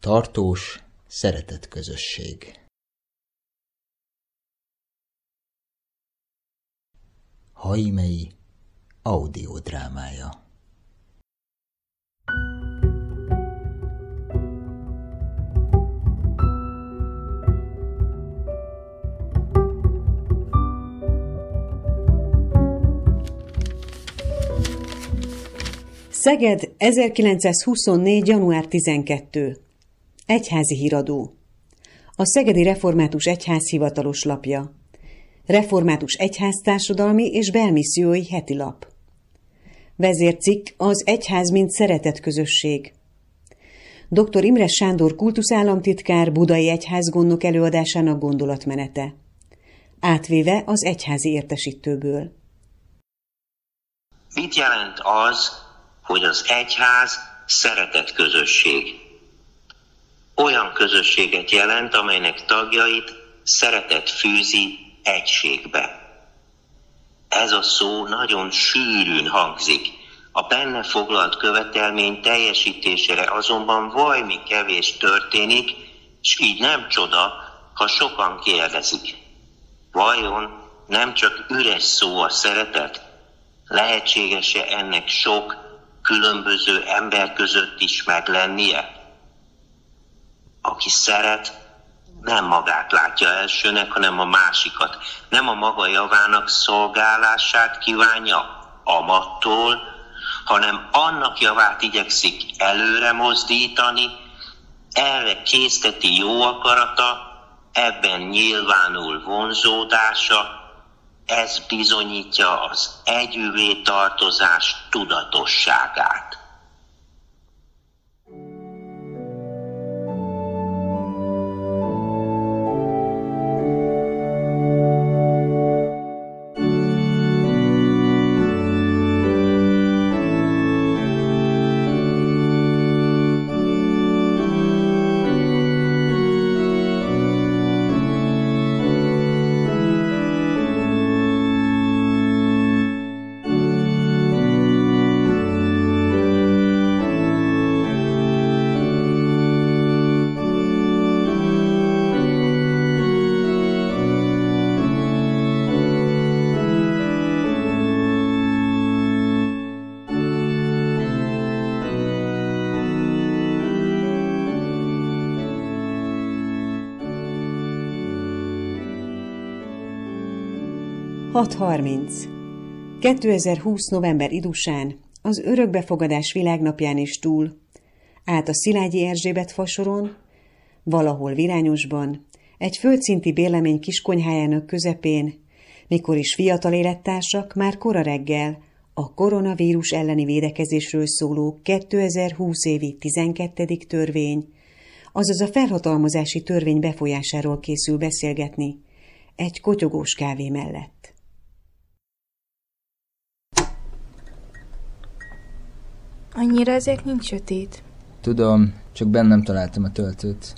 Tartós, szeretett közösség. Haimei audiodrámája Szeged, 1924. január 12. Egyházi híradó. A Szegedi Református Egyház hivatalos lapja. Református Egyháztársadalmi és Belmissziói heti lap. Vezércikk az Egyház mint szeretett közösség. Dr. Imre Sándor kultuszállamtitkár Budai Egyházgondnok előadásának gondolatmenete. Átvéve az egyházi értesítőből. Mit jelent az, hogy az egyház szeretett közösség. Olyan közösséget jelent, amelynek tagjait szeretet fűzi egységbe. Ez a szó nagyon sűrűn hangzik. A benne foglalt követelmény teljesítésére azonban vajmi kevés történik, és így nem csoda, ha sokan kérdezik. Vajon nem csak üres szó a szeretet? Lehetséges-e ennek sok, különböző ember között is meglennie. Aki szeret, nem magát látja elsőnek, hanem a másikat. Nem a maga javának szolgálását kívánja amattól, hanem annak javát igyekszik előre mozdítani, erre készteti jó akarata, ebben nyilvánul vonzódása, ez bizonyítja az együvé tartozás tudatosságát. Hat harminc. 2020. november idusán, az örökbefogadás világnapján is túl, át a Szilágyi Erzsébet fasoron, valahol Virányosban, egy földszinti bélemény kiskonyhájának közepén, mikor is fiatal élettársak már kora reggel a koronavírus elleni védekezésről szóló 2020 évi 12. törvény, azaz a felhatalmazási törvény befolyásáról készül beszélgetni, egy kotyogós kávé mellett. Annyira ezek nincs sötét. Tudom, csak bennem találtam a töltőt.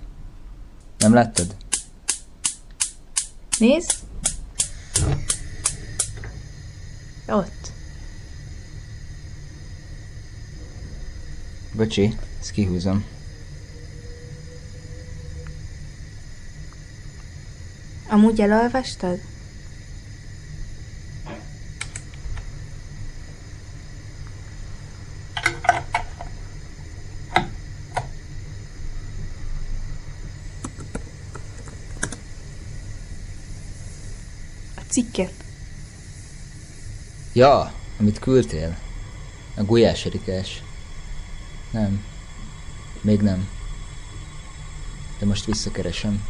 Nem láttad? Nézd! Ott. Bocsi, ezt kihúzom. Amúgy elolvastad? Cikket. Ja, amit küldtél. A gulyás erikás. Nem. Még nem. De most visszakeresem.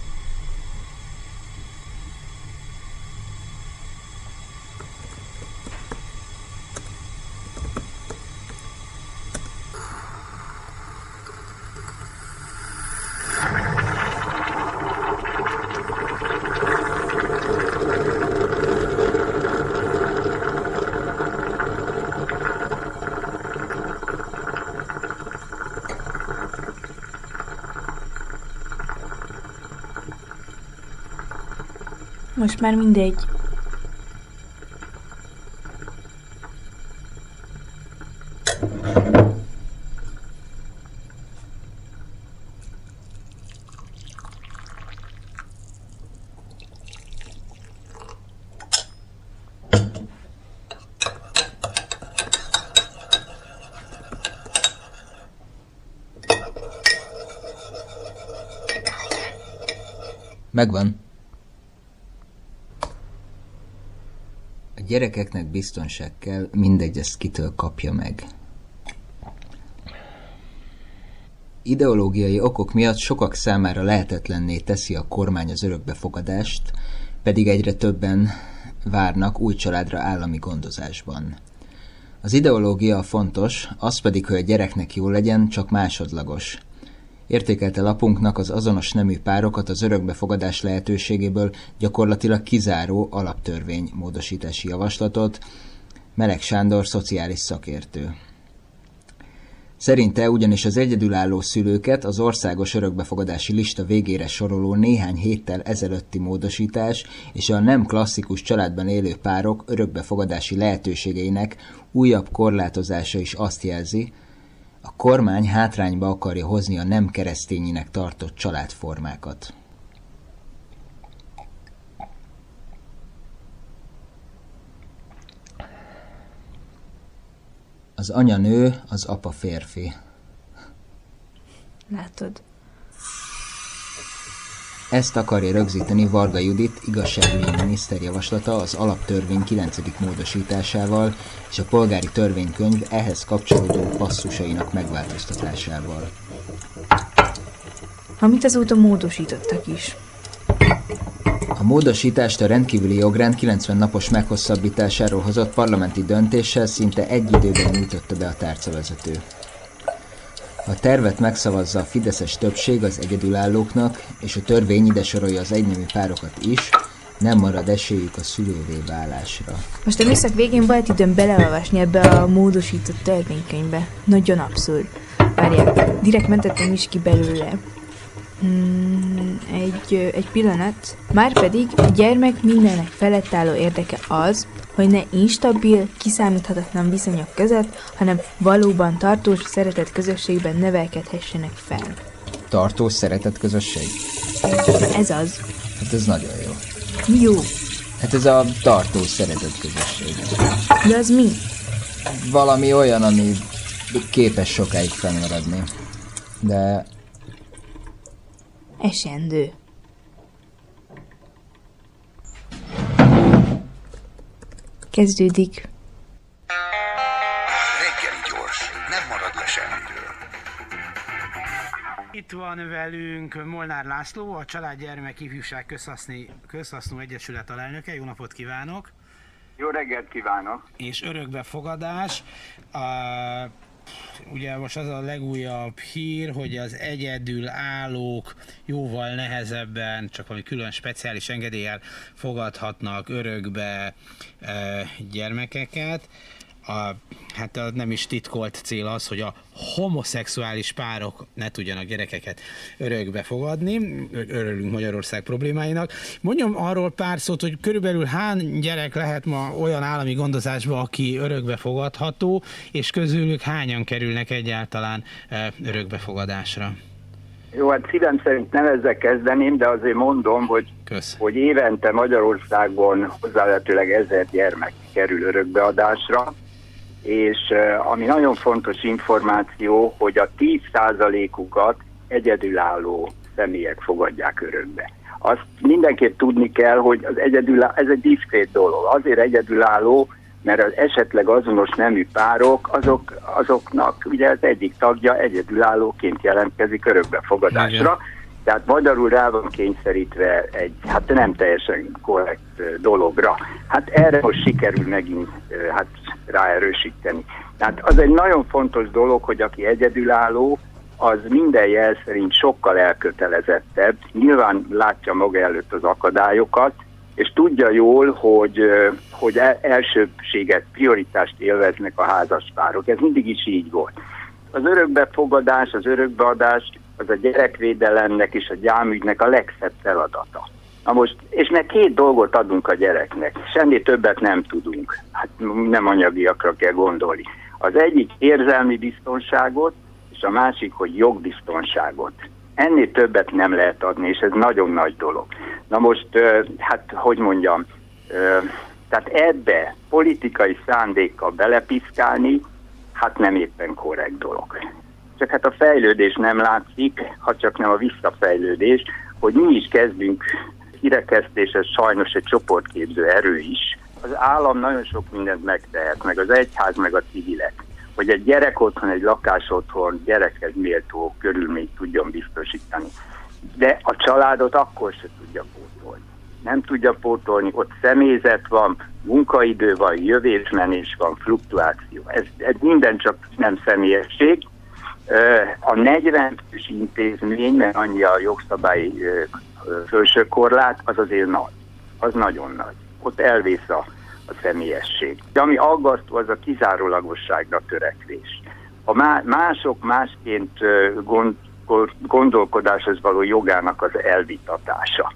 most már mindegy. Megvan. Gyerekeknek biztonság kell, mindegy ezt kitől kapja meg. Ideológiai okok miatt sokak számára lehetetlenné teszi a kormány az örökbefogadást, pedig egyre többen várnak új családra állami gondozásban. Az ideológia fontos, az pedig, hogy a gyereknek jó legyen, csak másodlagos. Értékelte lapunknak az azonos nemű párokat az örökbefogadás lehetőségéből gyakorlatilag kizáró alaptörvény módosítási javaslatot, Melek Sándor szociális szakértő. Szerinte ugyanis az egyedülálló szülőket az országos örökbefogadási lista végére soroló néhány héttel ezelőtti módosítás és a nem klasszikus családban élő párok örökbefogadási lehetőségeinek újabb korlátozása is azt jelzi, a kormány hátrányba akarja hozni a nem keresztényinek tartott családformákat. Az anya nő, az apa férfi. Látod. Ezt akarja rögzíteni Varga Judit igazságügyi miniszter javaslata az alaptörvény 9. módosításával és a polgári törvénykönyv ehhez kapcsolódó passzusainak megváltoztatásával. Amit azóta módosítottak is. A módosítást a rendkívüli jogrend 90 napos meghosszabbításáról hozott parlamenti döntéssel szinte egy időben nyújtotta be a tárcavezető. A tervet megszavazza a fideszes többség az egyedülállóknak, és a törvény ide sorolja az egynemű párokat is, nem marad esélyük a szülővé válásra. Most a műszak végén volt időm beleolvasni ebbe a módosított törvénykönyvbe. Nagyon abszurd. Várják, direkt mentettem is ki belőle. Hmm, egy, egy pillanat. Márpedig a gyermek mindenek felett álló érdeke az, hogy ne instabil, kiszámíthatatlan viszonyok között, hanem valóban tartós szeretett közösségben nevelkedhessenek fel. Tartós szeretett közösség? Ez az. Hát ez nagyon jó. Mi jó? Hát ez a tartós szeretett közösség. De az mi? Valami olyan, ami képes sokáig fennmaradni. De Esendő. Kezdődik. Reggeli gyors, nem marad le semmiről. Itt van velünk Molnár László, a Családgyermek Ifjúság Közhaszni, Közhasznú Egyesület alelnöke. Jó napot kívánok! Jó reggelt kívánok! És örökbefogadás. A, ugye most az a legújabb hír, hogy az egyedül állók jóval nehezebben, csak valami külön speciális engedéllyel fogadhatnak örökbe e, gyermekeket. A, hát a nem is titkolt cél az, hogy a homoszexuális párok ne tudjanak gyerekeket örökbe fogadni. Örülünk Magyarország problémáinak. Mondjam arról pár szót, hogy körülbelül hány gyerek lehet ma olyan állami gondozásba, aki örökbe fogadható, és közülük hányan kerülnek egyáltalán e, örökbefogadásra? Jó, hát szívem szerint nem ezzel kezdeném, de azért mondom, hogy, Kösz. hogy évente Magyarországon hozzávetőleg ezer gyermek kerül örökbeadásra, és ami nagyon fontos információ, hogy a 10%-ukat egyedülálló személyek fogadják örökbe. Azt mindenképp tudni kell, hogy az egyedülálló, ez egy diszkrét dolog. Azért egyedülálló, mert az esetleg azonos nemű párok, azok, azoknak ugye az egyik tagja egyedülállóként jelentkezik örökbefogadásra. Igen. Tehát magyarul rá van kényszerítve egy, hát nem teljesen korrekt dologra. Hát erre most sikerül megint hát ráerősíteni. Tehát az egy nagyon fontos dolog, hogy aki egyedülálló, az minden jel szerint sokkal elkötelezettebb, nyilván látja maga előtt az akadályokat, és tudja jól, hogy, hogy el- elsőbséget, prioritást élveznek a házaspárok. Ez mindig is így volt. Az örökbefogadás, az örökbeadás az a gyerekvédelemnek és a gyámügynek a legszebb feladata. Na most, és meg két dolgot adunk a gyereknek, semmi többet nem tudunk, hát nem anyagiakra kell gondolni. Az egyik érzelmi biztonságot, és a másik, hogy jogbiztonságot. Ennél többet nem lehet adni, és ez nagyon nagy dolog. Na most, hát hogy mondjam, tehát ebbe politikai szándékkal belepiszkálni, hát nem éppen korrekt dolog. Csak hát a fejlődés nem látszik, ha csak nem a visszafejlődés, hogy mi is kezdünk kirekesztés, ez sajnos egy csoportképző erő is. Az állam nagyon sok mindent megtehet, meg az egyház, meg a civilek, hogy egy gyerek otthon, egy lakás otthon gyerekhez méltó körülményt tudjon biztosítani. De a családot akkor se tudja pótolni. Nem tudja pótolni, ott személyzet van, munkaidő van, jövésmenés van, fluktuáció. Ez, ez minden csak nem személyesség. A 40 fős intézmény, mert annyi a jogszabályi felső korlát, az azért nagy. Az nagyon nagy. Ott elvész a, a személyesség. De ami aggasztó, az a kizárólagosságra törekvés. A mások másként gond, gondolkodáshoz való jogának az elvitatása.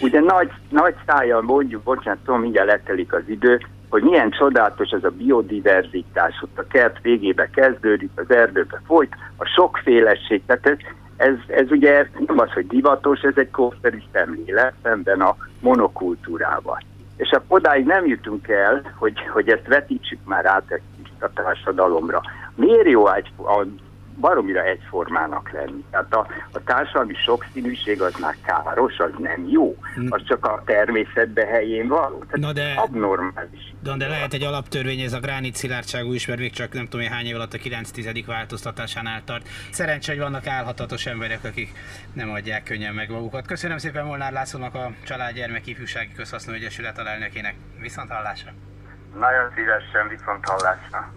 Ugye nagy, nagy szájjal mondjuk, bocsánat, tudom, mindjárt letelik az idő, hogy milyen csodálatos ez a biodiverzitás, ott a kert végébe kezdődik, az erdőbe folyt, a sokféleség, tehát ez, ez, ez ugye nem az, hogy divatos, ez egy korszerű szemlélet szemben a monokultúrával. És a odáig nem jutunk el, hogy, hogy ezt vetítsük már át a társadalomra. Miért jó egy, a baromira egyformának lenni. Tehát a, a társadalmi sokszínűség az már káros, az nem jó. Hm. Az csak a természetbe helyén való. Tehát Na de, abnormális. De, de lehet egy alaptörvény, ez a gránit szilárdságú is, mert még csak nem tudom, hány év alatt a 9 változtatásánál tart. Szerencsé, hogy vannak álhatatos emberek, akik nem adják könnyen meg magukat. Köszönöm szépen Molnár Lászlónak a Család Gyermek Ifjúsági Közhasznú Egyesület alelnökének. Viszont hallásra! Nagyon szívesen viszont hallásra!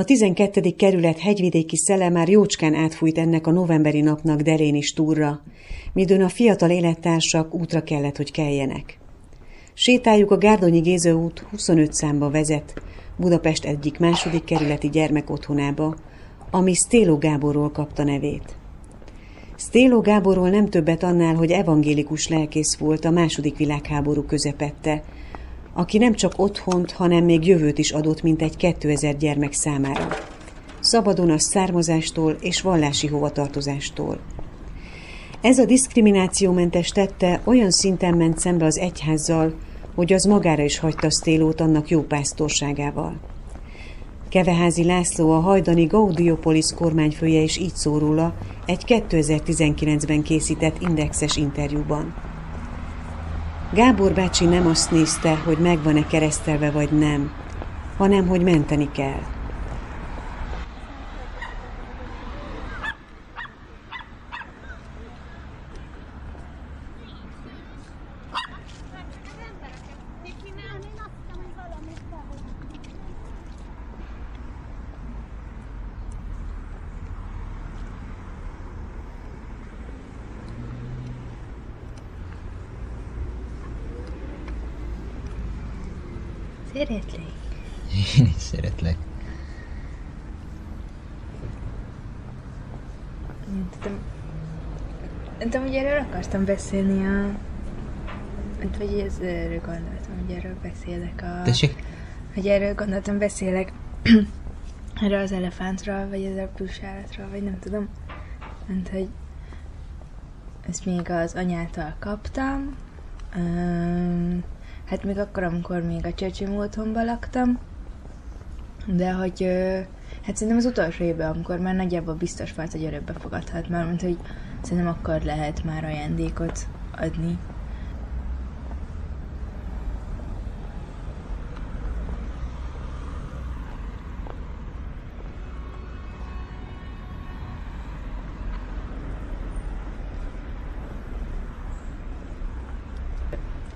A 12. kerület hegyvidéki szele már jócskán átfújt ennek a novemberi napnak Derénis túlra, midőn a fiatal élettársak útra kellett, hogy keljenek. Sétáljuk a Gárdonyi Géző út 25 számba vezet, Budapest egyik második kerületi gyermekotthonába, ami Stéló Gáborról kapta nevét. Stéló Gáborról nem többet annál, hogy evangélikus lelkész volt a második világháború közepette, aki nem csak otthont, hanem még jövőt is adott mint egy 2000 gyermek számára. Szabadon a származástól és vallási hovatartozástól. Ez a diszkriminációmentes tette olyan szinten ment szembe az egyházzal, hogy az magára is hagyta Stélót annak jó pásztorságával. Keveházi László, a hajdani Gaudiopolis kormányfője is így szól róla egy 2019-ben készített indexes interjúban. Gábor bácsi nem azt nézte, hogy megvan-e keresztelve vagy nem, hanem hogy menteni kell. Szeretlek. Én is szeretlek. Nem tudom. Nem tudom, akartam beszélni a... Vagy ez erről gondoltam, hogy erről beszélek a... Tessék? Hogy erről gondoltam beszélek erről az elefántról, vagy az a állatra, vagy nem tudom. Mert hogy ezt még az anyától kaptam. Um, hát még akkor, amikor még a csöcsém otthonban laktam, de hogy hát szerintem az utolsó évben, amikor már nagyjából biztos volt, hogy örökbe fogadhat, mert mint hogy szerintem akkor lehet már ajándékot adni.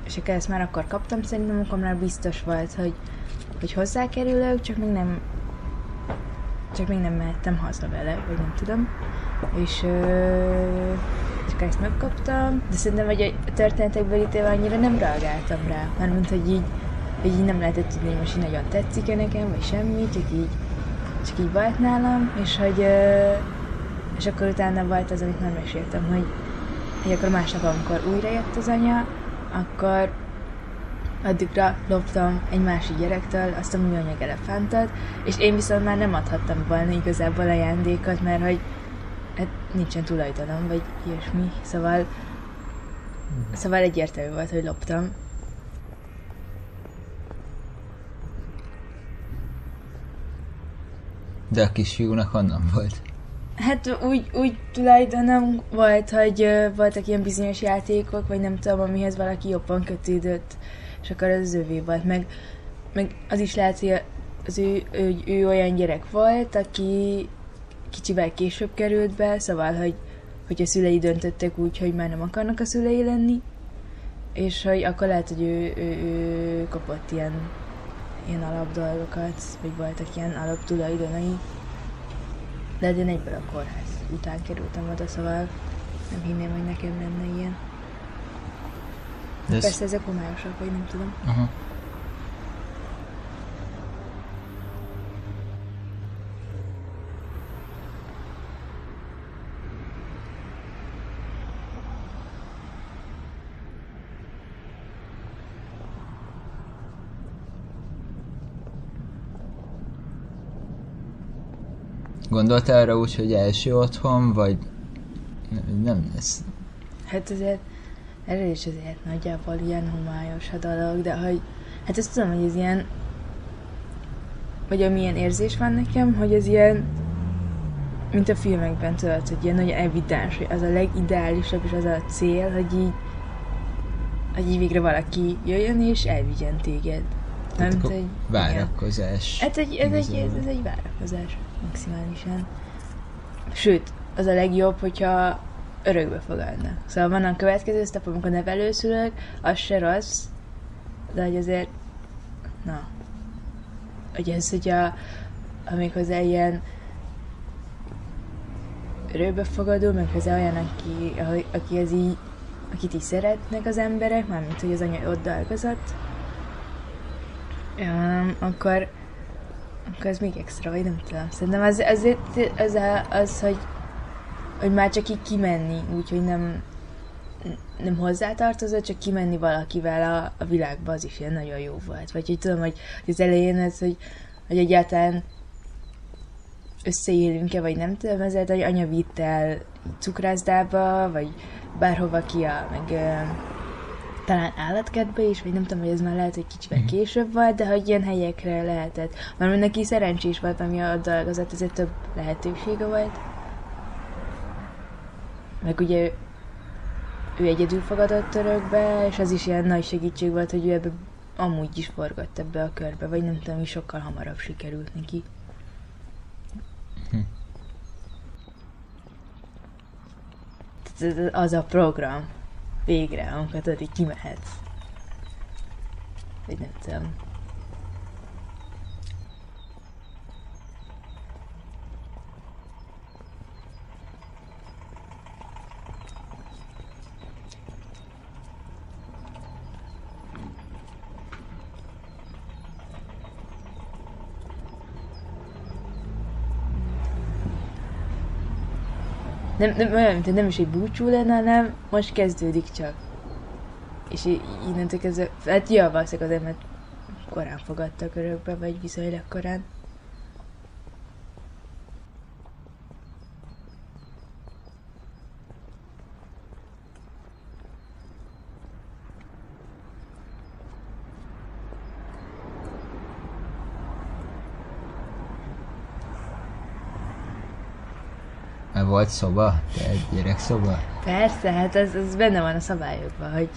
és akkor ezt már akkor kaptam, szerintem akkor biztos volt, hogy, hogy hozzákerülök, csak még nem csak még nem mehettem haza vele, vagy nem tudom. És ö, csak ezt megkaptam, de szerintem, hogy a történetekből ítélve annyira nem reagáltam rá, mert mint, hogy így, hogy így nem lehetett tudni, hogy most így nagyon tetszik-e nekem, vagy semmi, csak így, csak így volt nálam, és hogy ö, és akkor utána volt az, amit már meséltem, hogy, hogy akkor másnap, amikor újra jött az anya, akkor addigra loptam egy másik gyerektől azt a műanyag elefántot, és én viszont már nem adhattam volna igazából ajándékot, mert hogy nincsen tulajdonom, vagy ilyesmi, szóval szóval egyértelmű volt, hogy loptam. De a kisfiúnak honnan volt? Hát úgy, úgy tulajdonom volt, hogy ö, voltak ilyen bizonyos játékok, vagy nem tudom, amihez valaki jobban kötődött, és akkor az az övé volt. Meg, meg az is lehet, hogy az ő, ő, ő olyan gyerek volt, aki kicsivel később került be, szóval, hogy, hogy a szülei döntöttek úgy, hogy már nem akarnak a szülei lenni, és hogy akkor lehet, hogy ő, ő, ő kapott ilyen, ilyen alapdolgokat, vagy voltak ilyen alaptulajdonai. De hát én egyből a kórház után kerültem oda, szóval nem hinném, hogy nekem lenne ilyen. De ez... Persze ezek homályosak, vagy nem tudom. Aha. Gondoltál arra úgy, hogy első otthon, vagy nem, nem ez... Hát azért erre is azért nagyjából ilyen homályos a dolog, de hogy hát ezt tudom, hogy ez ilyen vagy amilyen érzés van nekem, hogy ez ilyen mint a filmekben tudod, hogy ilyen nagyon evidens, hogy az a legideálisabb és az a cél, hogy így hogy így végre valaki jöjjön és elvigyen téged. Nem, akkor hogy várakozás. Hát egy, ez, egy, ez, ez egy várakozás maximálisan. Sőt, az a legjobb, hogyha örökbe fogadnak. Szóval van a következő step, amikor nevelőszülők, az se rossz, de hogy azért, na, hogy ez, hogy a, amikor ilyen örökbefogadó, meg hozzá olyan, aki, aki ez így, akit így szeretnek az emberek, mármint, hogy az anya ott dolgozott, um, akkor, akkor ez még extra, vagy nem tudom. Szerintem az, azért az, az hogy, hogy már csak így kimenni, úgyhogy nem, nem hozzátartozott, csak kimenni valakivel a, a világba, az is ilyen nagyon jó volt. Vagy hogy tudom, hogy, az elején ez, hogy, hogy egyáltalán összeélünk-e, vagy nem tudom, ezért, hogy anya vitt el cukrászdába, vagy bárhova ki a, meg talán állatkertbe is, vagy nem tudom, hogy ez már lehet, hogy kicsivel később volt, de hogy ilyen helyekre lehetett. Mert neki szerencsés volt, ami a dolgozott, ezért több lehetősége volt. Meg ugye ő, egyedül fogadott örökbe, és az is ilyen nagy segítség volt, hogy ő ebbe amúgy is forgott ebbe a körbe, vagy nem tudom, hogy sokkal hamarabb sikerült neki. Ez Az a program végre, amikor tudod, így kimehetsz. Vagy nem tudom. Nem, nem olyan, mint nem is egy búcsú lenne, hanem most kezdődik csak. És innentől kezdve, hát ja, valószínűleg azért, mert korán fogadtak örökbe, vagy viszonylag korán. Volt szoba? Te egy gyerekszoba? Persze, hát ez, ez benne van a szabályokban, hogy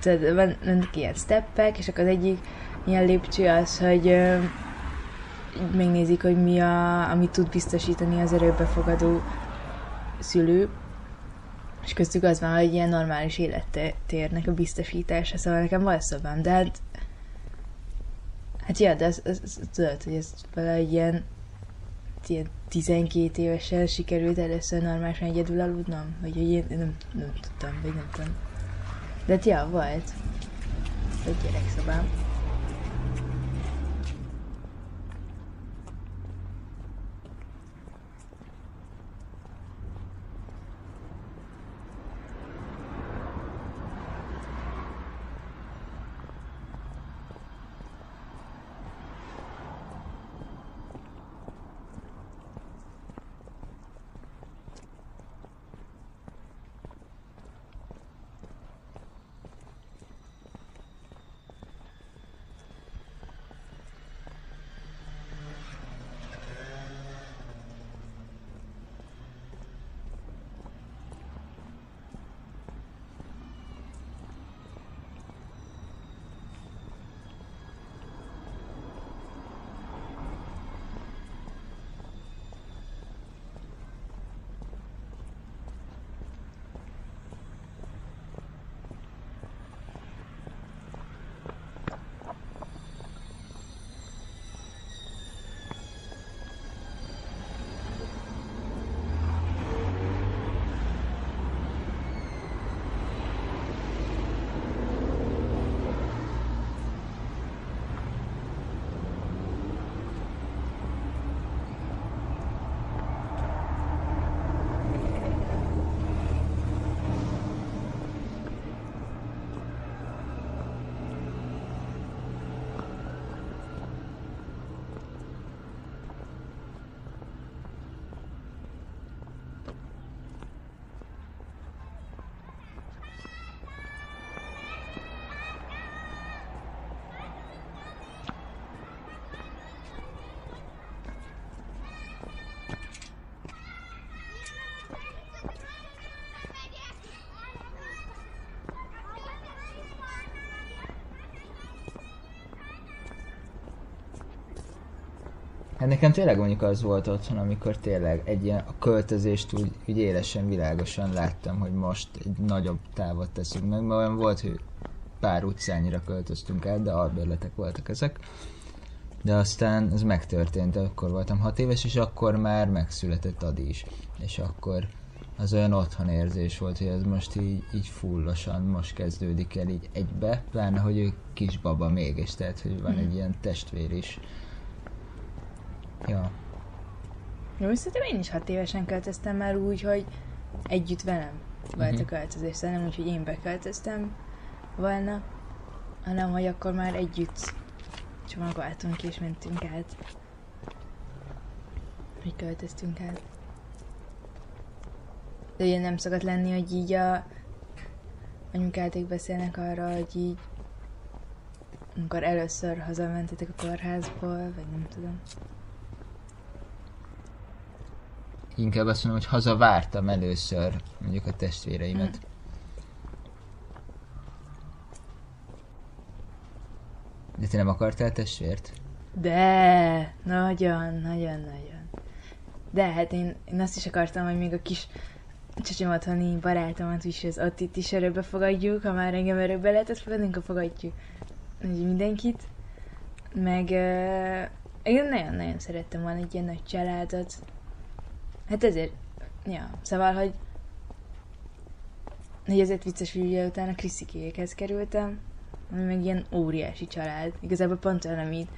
tudod, van, vannak ilyen steppek, és akkor az egyik ilyen lépcső az, hogy ö, megnézik, hogy mi a, amit tud biztosítani az örökbefogadó szülő, és köztük az van, hogy ilyen normális élettérnek a biztosítása, szóval nekem van szobám, de hát hát ja, de az, az, az, tudod, hogy ez valahogy ilyen ilyen 12 évesen sikerült először normálisan egyedül aludnom, vagy hogy én nem, nem tudtam, vagy nem tudom. De ja, volt. Egy gyerekszobám. Hát nekem tényleg mondjuk az volt otthon, amikor tényleg egy ilyen a költözést úgy, úgy élesen, világosan láttam, hogy most egy nagyobb távot teszünk meg, mert olyan volt, hogy pár utcányira költöztünk el, de albérletek voltak ezek. De aztán ez megtörtént, akkor voltam hat éves, és akkor már megszületett Adi is. És akkor az olyan otthon érzés volt, hogy ez most így, így fullosan most kezdődik el így egybe, pláne, hogy ő kisbaba még, és tehát, hogy van egy ilyen testvér is. Ja. Jó, szerintem én is hat évesen költöztem már úgy, hogy együtt velem volt a költözés, szóval nem úgy, hogy én beköltöztem volna, hanem hogy akkor már együtt csomagoltunk és mentünk át. Hogy költöztünk át. De ugye nem szokott lenni, hogy így a anyukáték beszélnek arra, hogy így amikor először hazamentetek a kórházból, vagy nem tudom. Inkább azt mondom, hogy hazavártam először mondjuk a testvéreimet. De te nem akartál testvért? De, nagyon, nagyon, nagyon. De hát én, én azt is akartam, hogy még a kis csacsom otthoni barátomat is, az Attit is örökbe fogadjuk, ha már engem örökbe lehetett fogadni, akkor fogadjuk úgy mindenkit. Meg uh, én nagyon-nagyon szerettem volna egy ilyen nagy családot. Hát ezért, ja, szóval, hogy hogy ezért vicces, hogy ugye utána Kriszikékhez kerültem, ami meg ilyen óriási család. Igazából pont olyan, amit,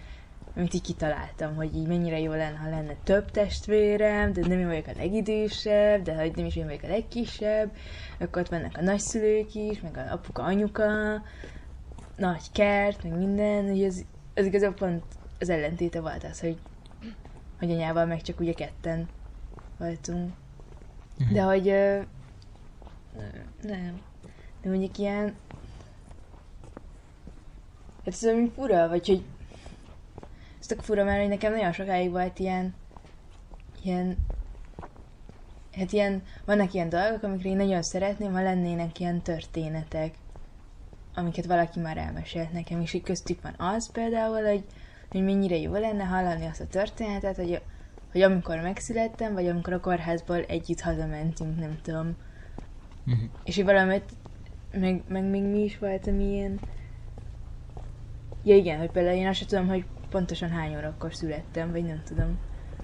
amit így kitaláltam, hogy így mennyire jó lenne, ha lenne több testvérem, de nem én vagyok a legidősebb, de hogy nem is én vagyok a legkisebb, akkor ott vannak a nagyszülők is, meg a apuka, anyuka, nagy kert, meg minden, hogy ez, ez igazából pont az ellentéte volt az, hogy, hogy anyával meg csak ugye ketten voltunk. De hogy ö, nem. De mondjuk ilyen Hát ez ami fura, vagy hogy ez tök fura, mert hogy nekem nagyon sokáig volt ilyen ilyen hát ilyen, vannak ilyen dolgok, amikre én nagyon szeretném, ha lennének ilyen történetek, amiket valaki már elmesélt nekem, és így köztük van az például, hogy, hogy mennyire jó lenne hallani azt a történetet, hogy, hogy amikor megszülettem, vagy amikor a kórházból együtt hazamentünk, nem tudom. Mhm. És hogy valamit, meg, meg még mi is volt, ami ilyen, Ja igen, hogy például én azt sem tudom, hogy pontosan hány órakor születtem, vagy nem tudom.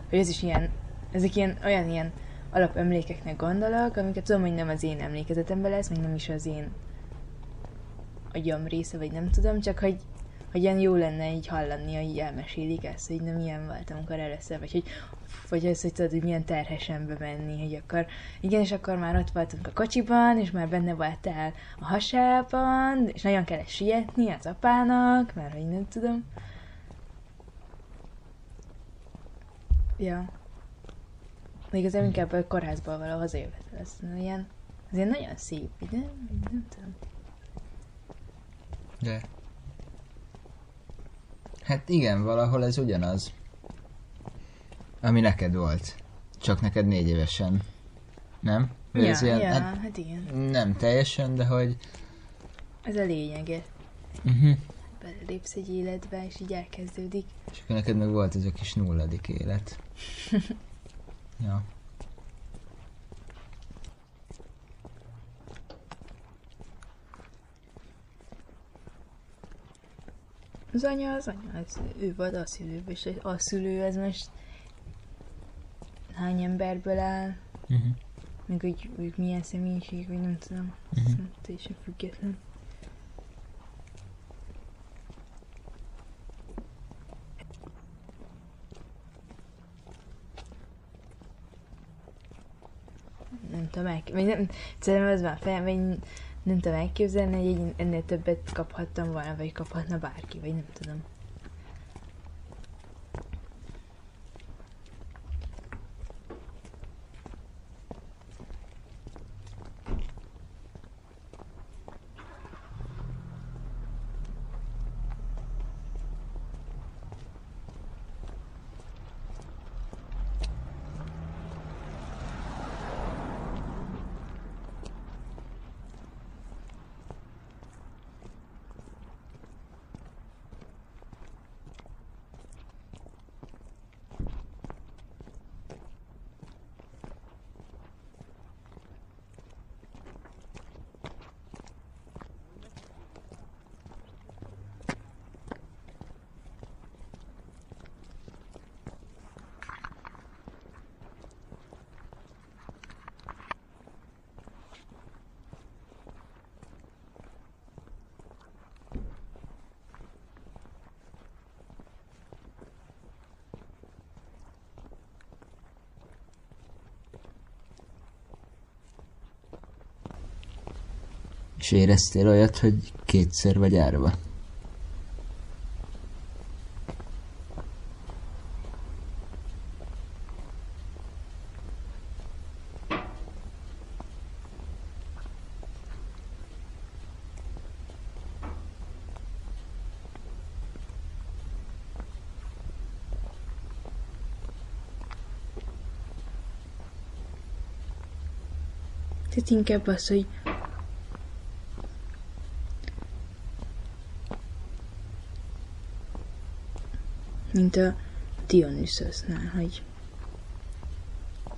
Hogy ez is ilyen, ezek ilyen, olyan ilyen alapemlékeknek gondolok, amiket tudom, hogy nem az én emlékezetemben lesz, meg nem is az én agyam része, vagy nem tudom, csak hogy, hogy ilyen jó lenne így hallani, hogy így elmesélik ezt, hogy nem ilyen voltam, amikor először, vagy hogy, vagy ez, hogy tudod, hogy milyen terhesen bemenni, hogy akkor, igen, és akkor már ott voltunk a kocsiban, és már benne voltál a hasában, és nagyon kellett sietni az apának, mert hogy nem tudom. Ja. De igazából inkább a kórházból való hazajövet lesz. Na, ilyen, az ilyen nagyon szép, ugye? Nem tudom. De... Hát igen, valahol ez ugyanaz. Ami neked volt. Csak neked négy évesen. Nem? Ja, ez ilyen, ja, hát hát igen. nem teljesen, de hogy... Ez a lényege. Uh-huh. Belépsz egy életbe, és így elkezdődik. És akkor neked meg volt ez a kis nulladik élet. ja. Az anya az anya, ez, ő volt a szülő, és a szülő ez most hány emberből áll, Uh-huh. meg hogy ők milyen személyiség, vagy nem tudom. Mhm. Uh-huh. Teljesen független. Nem tudom el, vagy nem, szerintem az a fejem, vagy nem tudom elképzelni, hogy ennél többet kaphattam volna, vagy kaphatna bárki, vagy nem tudom. És éreztél olyat, hogy kétszer vagy árva? Tehát inkább az, hogy mint a Dionysosnál, hogy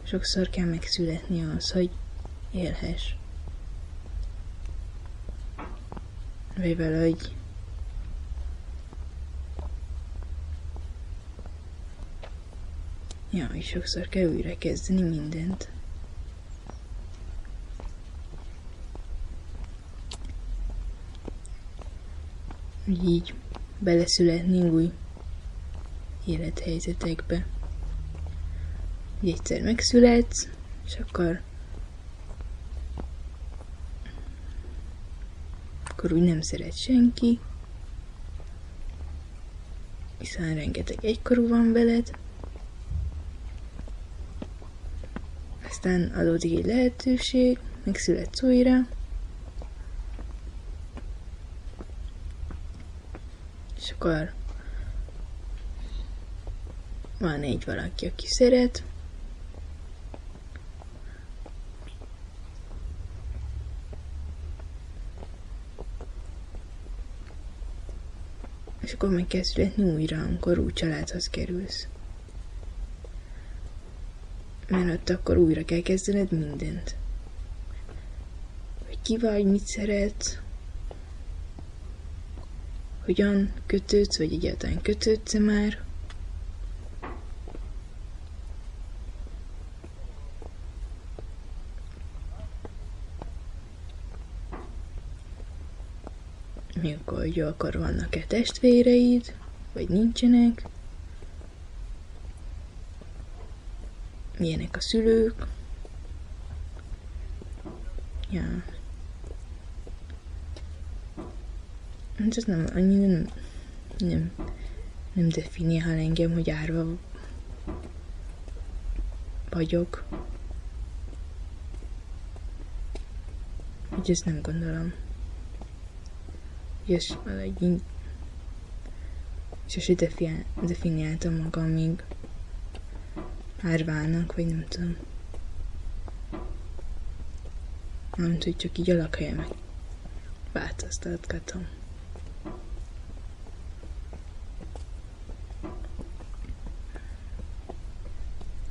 sokszor kell megszületni az, hogy élhess. Vagy valahogy Ja, és sokszor kell újra kezdeni mindent. Hogy így beleszületni új élethelyzetekbe. Hogy egyszer megszületsz, és akkor akkor úgy nem szeret senki, hiszen rengeteg egykorú van veled, aztán adódik egy lehetőség, megszületsz újra, és akkor van egy valaki, aki szeret, és akkor meg kell születni újra, amikor új családhoz kerülsz. Mert ott akkor újra kell kezdened mindent. Hogy ki vagy, mit szeretsz, hogyan kötődsz, vagy egyáltalán kötődsz már, mi akkor, hogy akkor vannak-e testvéreid, vagy nincsenek, milyenek a szülők, ja. Hát ez nem, annyira nem, nem, nem definiál engem, hogy árva vagyok. Úgy ezt nem gondolom. És valahogy sose definiáltam magam még árvának, vagy nem tudom. Nem hogy csak így a lakhelyemet változtatgatom.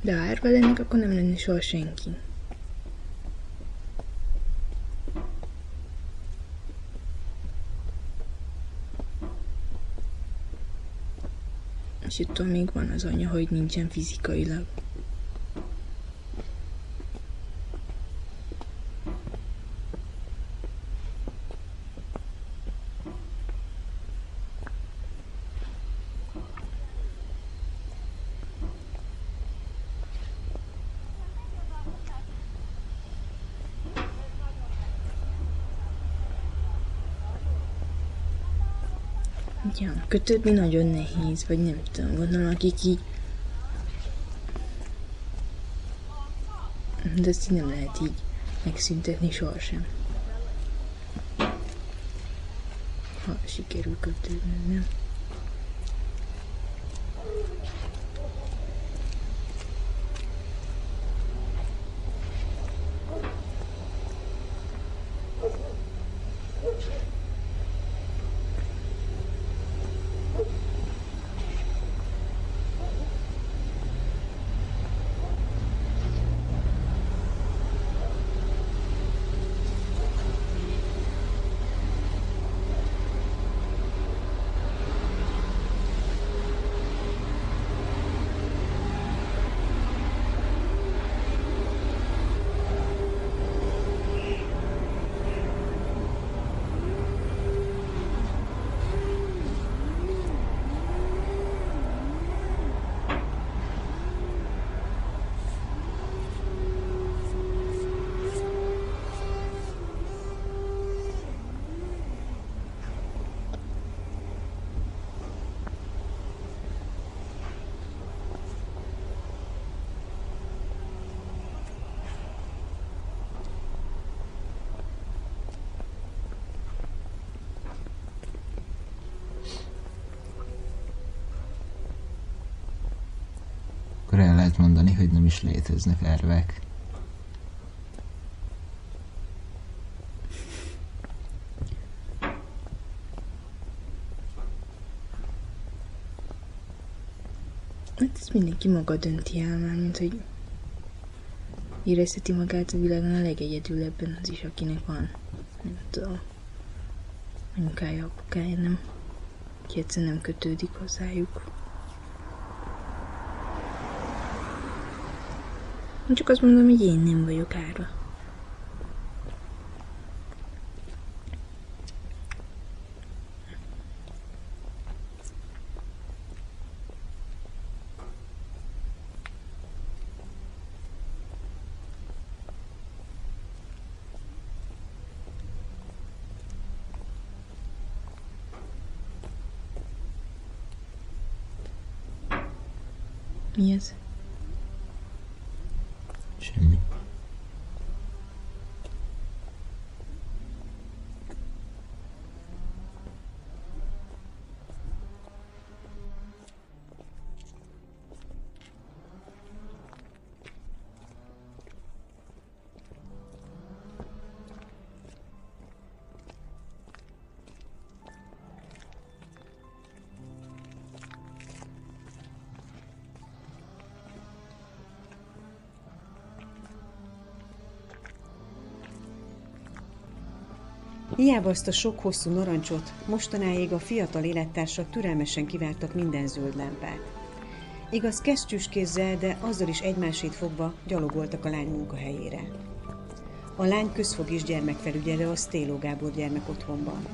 De ha árva lennék, akkor nem lenne soha senki. Itt még van az anya, hogy nincsen fizikailag. Ja, kötődni nagyon nehéz, vagy nem tudom, gondolom, akik így... De ezt így nem lehet így megszüntetni sohasem. Ha sikerül kötődni, nem? El lehet mondani, hogy nem is léteznek árvák. Hát ezt mindenki maga dönti el már, mint hogy érezheti magát a világon a legegyedülebben az is, akinek van, nem tudom, anyukája, apukája, nem, ki egyszerűen nem kötődik hozzájuk. Csak azt mondom, hogy én nem vagyok árva. Mi ez? Hiába azt a sok hosszú narancsot, mostanáig a fiatal élettársak türelmesen kiváltak minden zöld lámpát. Igaz, kesztyűs kézzel, de azzal is egymásét fogva gyalogoltak a lány munkahelyére. A lány közfogis gyermekfelügyelő a Stéló Gábor gyermek otthonban.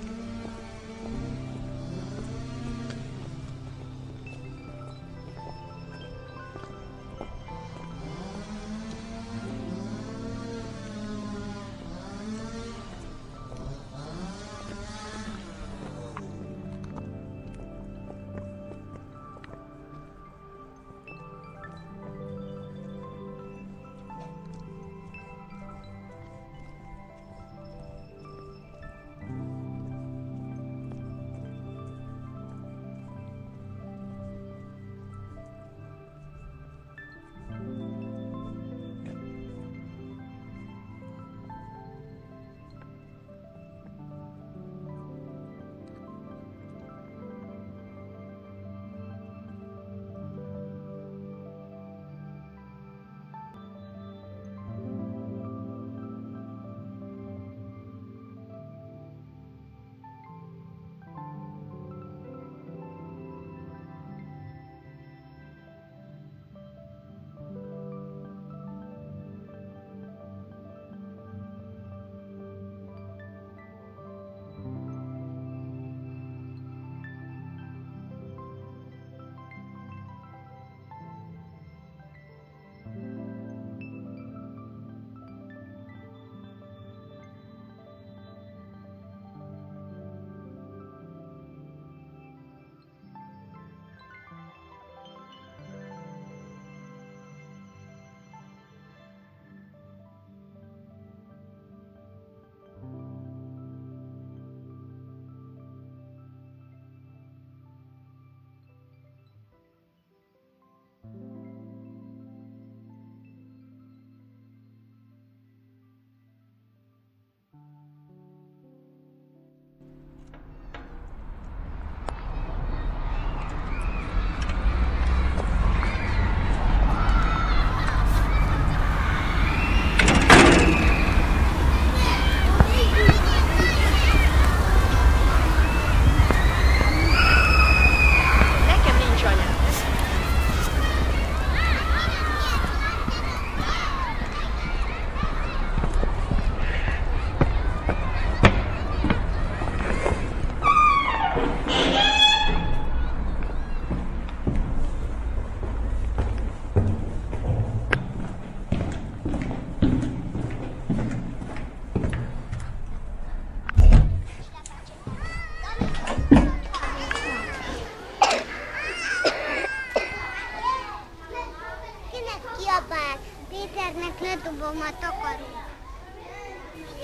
Péternek ledobom a takarót.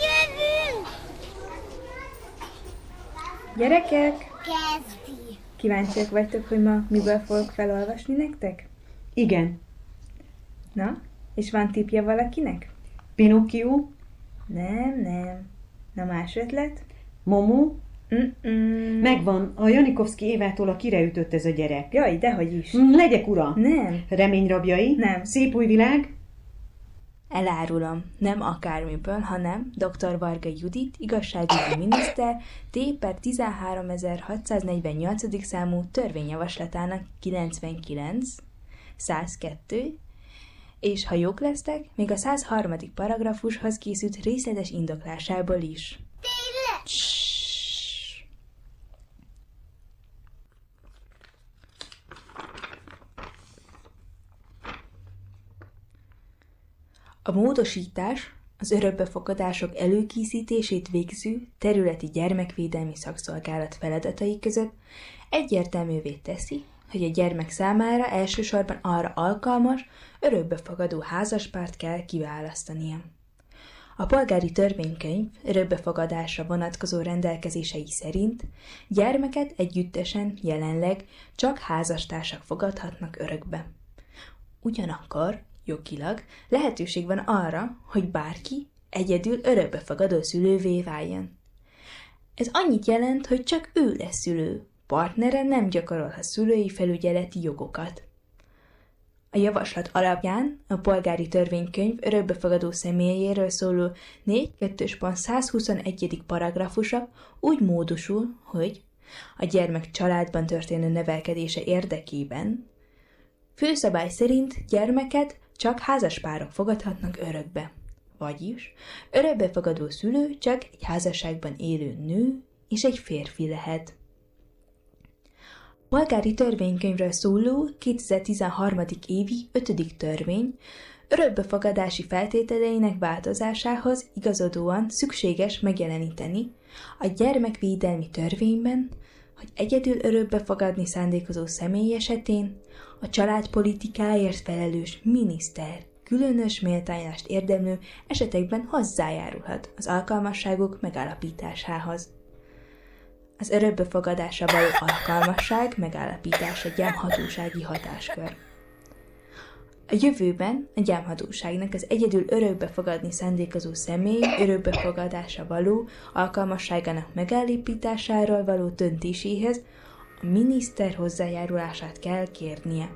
Jövünk! Gyerekek! Kezdi. Kíváncsiak vagytok, hogy ma miből fogok felolvasni nektek? Igen, Na, és van tipje valakinek? Pinocchio, Nem, nem. Na más ötlet? Momo, Mm-mm. megvan, a Janikovszki Évától a kireütött ez a gyerek. Jaj, dehogy is. Legyek ura! Nem. Reményrabjai, Nem. szép új világ, Elárulom, nem akármiből, hanem dr. Varga Judit, igazságügyi miniszter, T per 13648. számú törvényjavaslatának 99, 102, és ha jók lesztek, még a 103. paragrafushoz készült részletes indoklásából is. Tényleg? A módosítás az örökbefogadások előkészítését végző területi gyermekvédelmi szakszolgálat feladatai között egyértelművé teszi, hogy a gyermek számára elsősorban arra alkalmas, örökbefogadó házaspárt kell kiválasztania. A polgári törvénykönyv örökbefogadásra vonatkozó rendelkezései szerint gyermeket együttesen jelenleg csak házastársak fogadhatnak örökbe. Ugyanakkor jogilag lehetőség van arra, hogy bárki egyedül örökbefogadó szülővé váljon. Ez annyit jelent, hogy csak ő lesz szülő, partnere nem gyakorolhat szülői felügyeleti jogokat. A javaslat alapján a polgári törvénykönyv örökbefogadó személyéről szóló 4.2.121. paragrafusa úgy módosul, hogy a gyermek családban történő nevelkedése érdekében főszabály szerint gyermeket csak házaspárok fogadhatnak örökbe. Vagyis örökbefogadó szülő csak egy házasságban élő nő és egy férfi lehet. Polgári törvénykönyvről szóló 2013. évi 5. törvény örökbefogadási feltételeinek változásához igazodóan szükséges megjeleníteni a gyermekvédelmi törvényben, hogy egyedül örökbefogadni szándékozó személy esetén a családpolitikáért felelős miniszter különös méltányást érdemlő esetekben hozzájárulhat az alkalmasságok megállapításához. Az örökbefogadásra való alkalmasság megállapítása gyámhatósági hatáskör. A jövőben a gyámhatóságnak az egyedül örökbe fogadni szándékozó személy örökbefogadásra való alkalmasságának megállapításáról való döntéséhez miniszter hozzájárulását kell kérnie.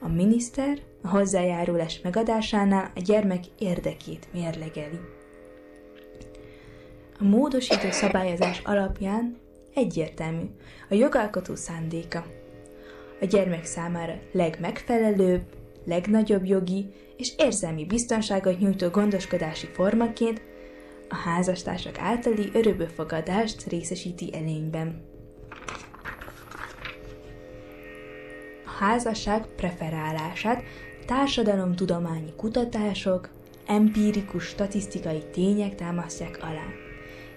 A miniszter a hozzájárulás megadásánál a gyermek érdekét mérlegeli. A módosító szabályozás alapján egyértelmű a jogalkotó szándéka. A gyermek számára legmegfelelőbb, legnagyobb jogi és érzelmi biztonságot nyújtó gondoskodási formaként a házastársak általi örökbefogadást részesíti elényben. Házasság preferálását társadalomtudományi kutatások, empirikus statisztikai tények támasztják alá.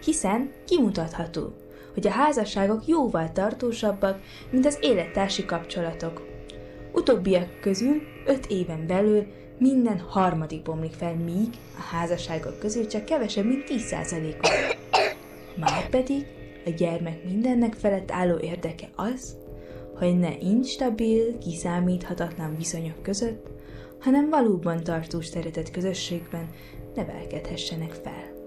Hiszen kimutatható, hogy a házasságok jóval tartósabbak, mint az élettársi kapcsolatok. Utóbbiak közül öt éven belül minden harmadik bomlik fel, míg a házasságok közül csak kevesebb, mint 10%-os. Márpedig a gyermek mindennek felett álló érdeke az, hogy ne instabil, kiszámíthatatlan viszonyok között, hanem valóban tartós szeretett közösségben nevelkedhessenek fel.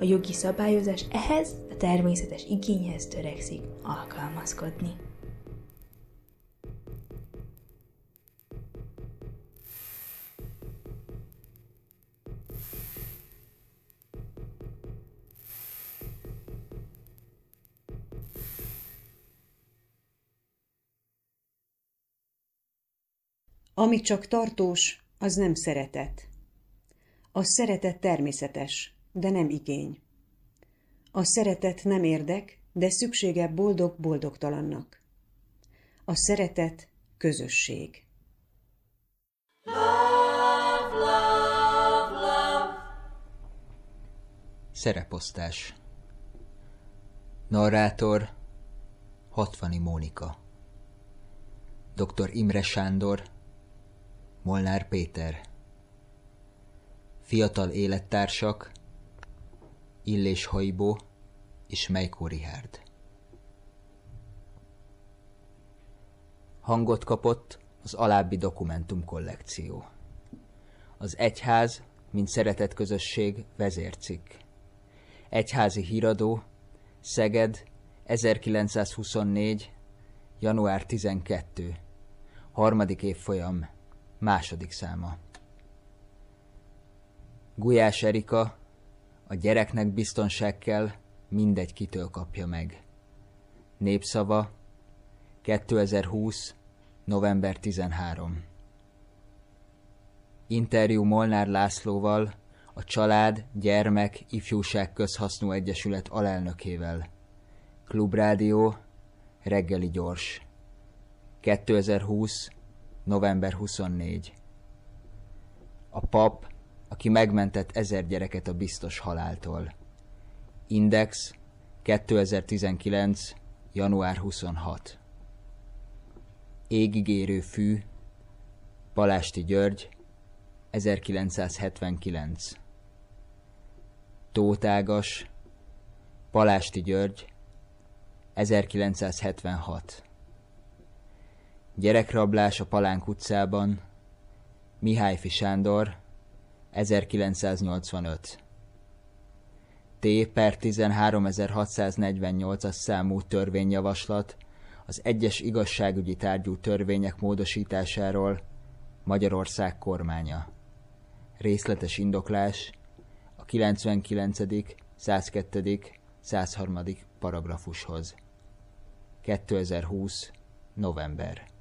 A jogi szabályozás ehhez a természetes igényhez törekszik alkalmazkodni. Ami csak tartós, az nem szeretet. A szeretet természetes, de nem igény. A szeretet nem érdek, de szüksége boldog-boldogtalannak. A szeretet közösség. Szereposztás Narrátor Hatvani Mónika Dr. Imre Sándor Molnár Péter Fiatal élettársak Illés Hajbó és Mejkó Rihárd Hangot kapott az alábbi dokumentum kollekció. Az egyház, mint szeretett közösség vezércikk. Egyházi híradó, Szeged, 1924. január 12. Harmadik évfolyam, második száma. Gulyás Erika, a gyereknek biztonság kell, mindegy kitől kapja meg. Népszava, 2020. november 13. Interjú Molnár Lászlóval, a Család, Gyermek, Ifjúság Közhasznú Egyesület alelnökével. Klubrádió, reggeli gyors. 2020. november 24. A pap, aki megmentett ezer gyereket a biztos haláltól. Index, 2019. január 26. Égigérő fű, Palásti György, 1979. Tótágas, Palásti György, 1976. Gyerekrablás a Palánk utcában, Mihályfi Sándor, 1985. T per 13648-as számú törvényjavaslat az egyes igazságügyi tárgyú törvények módosításáról Magyarország kormánya. Részletes indoklás a 99., 102., 103. paragrafushoz. 2020. november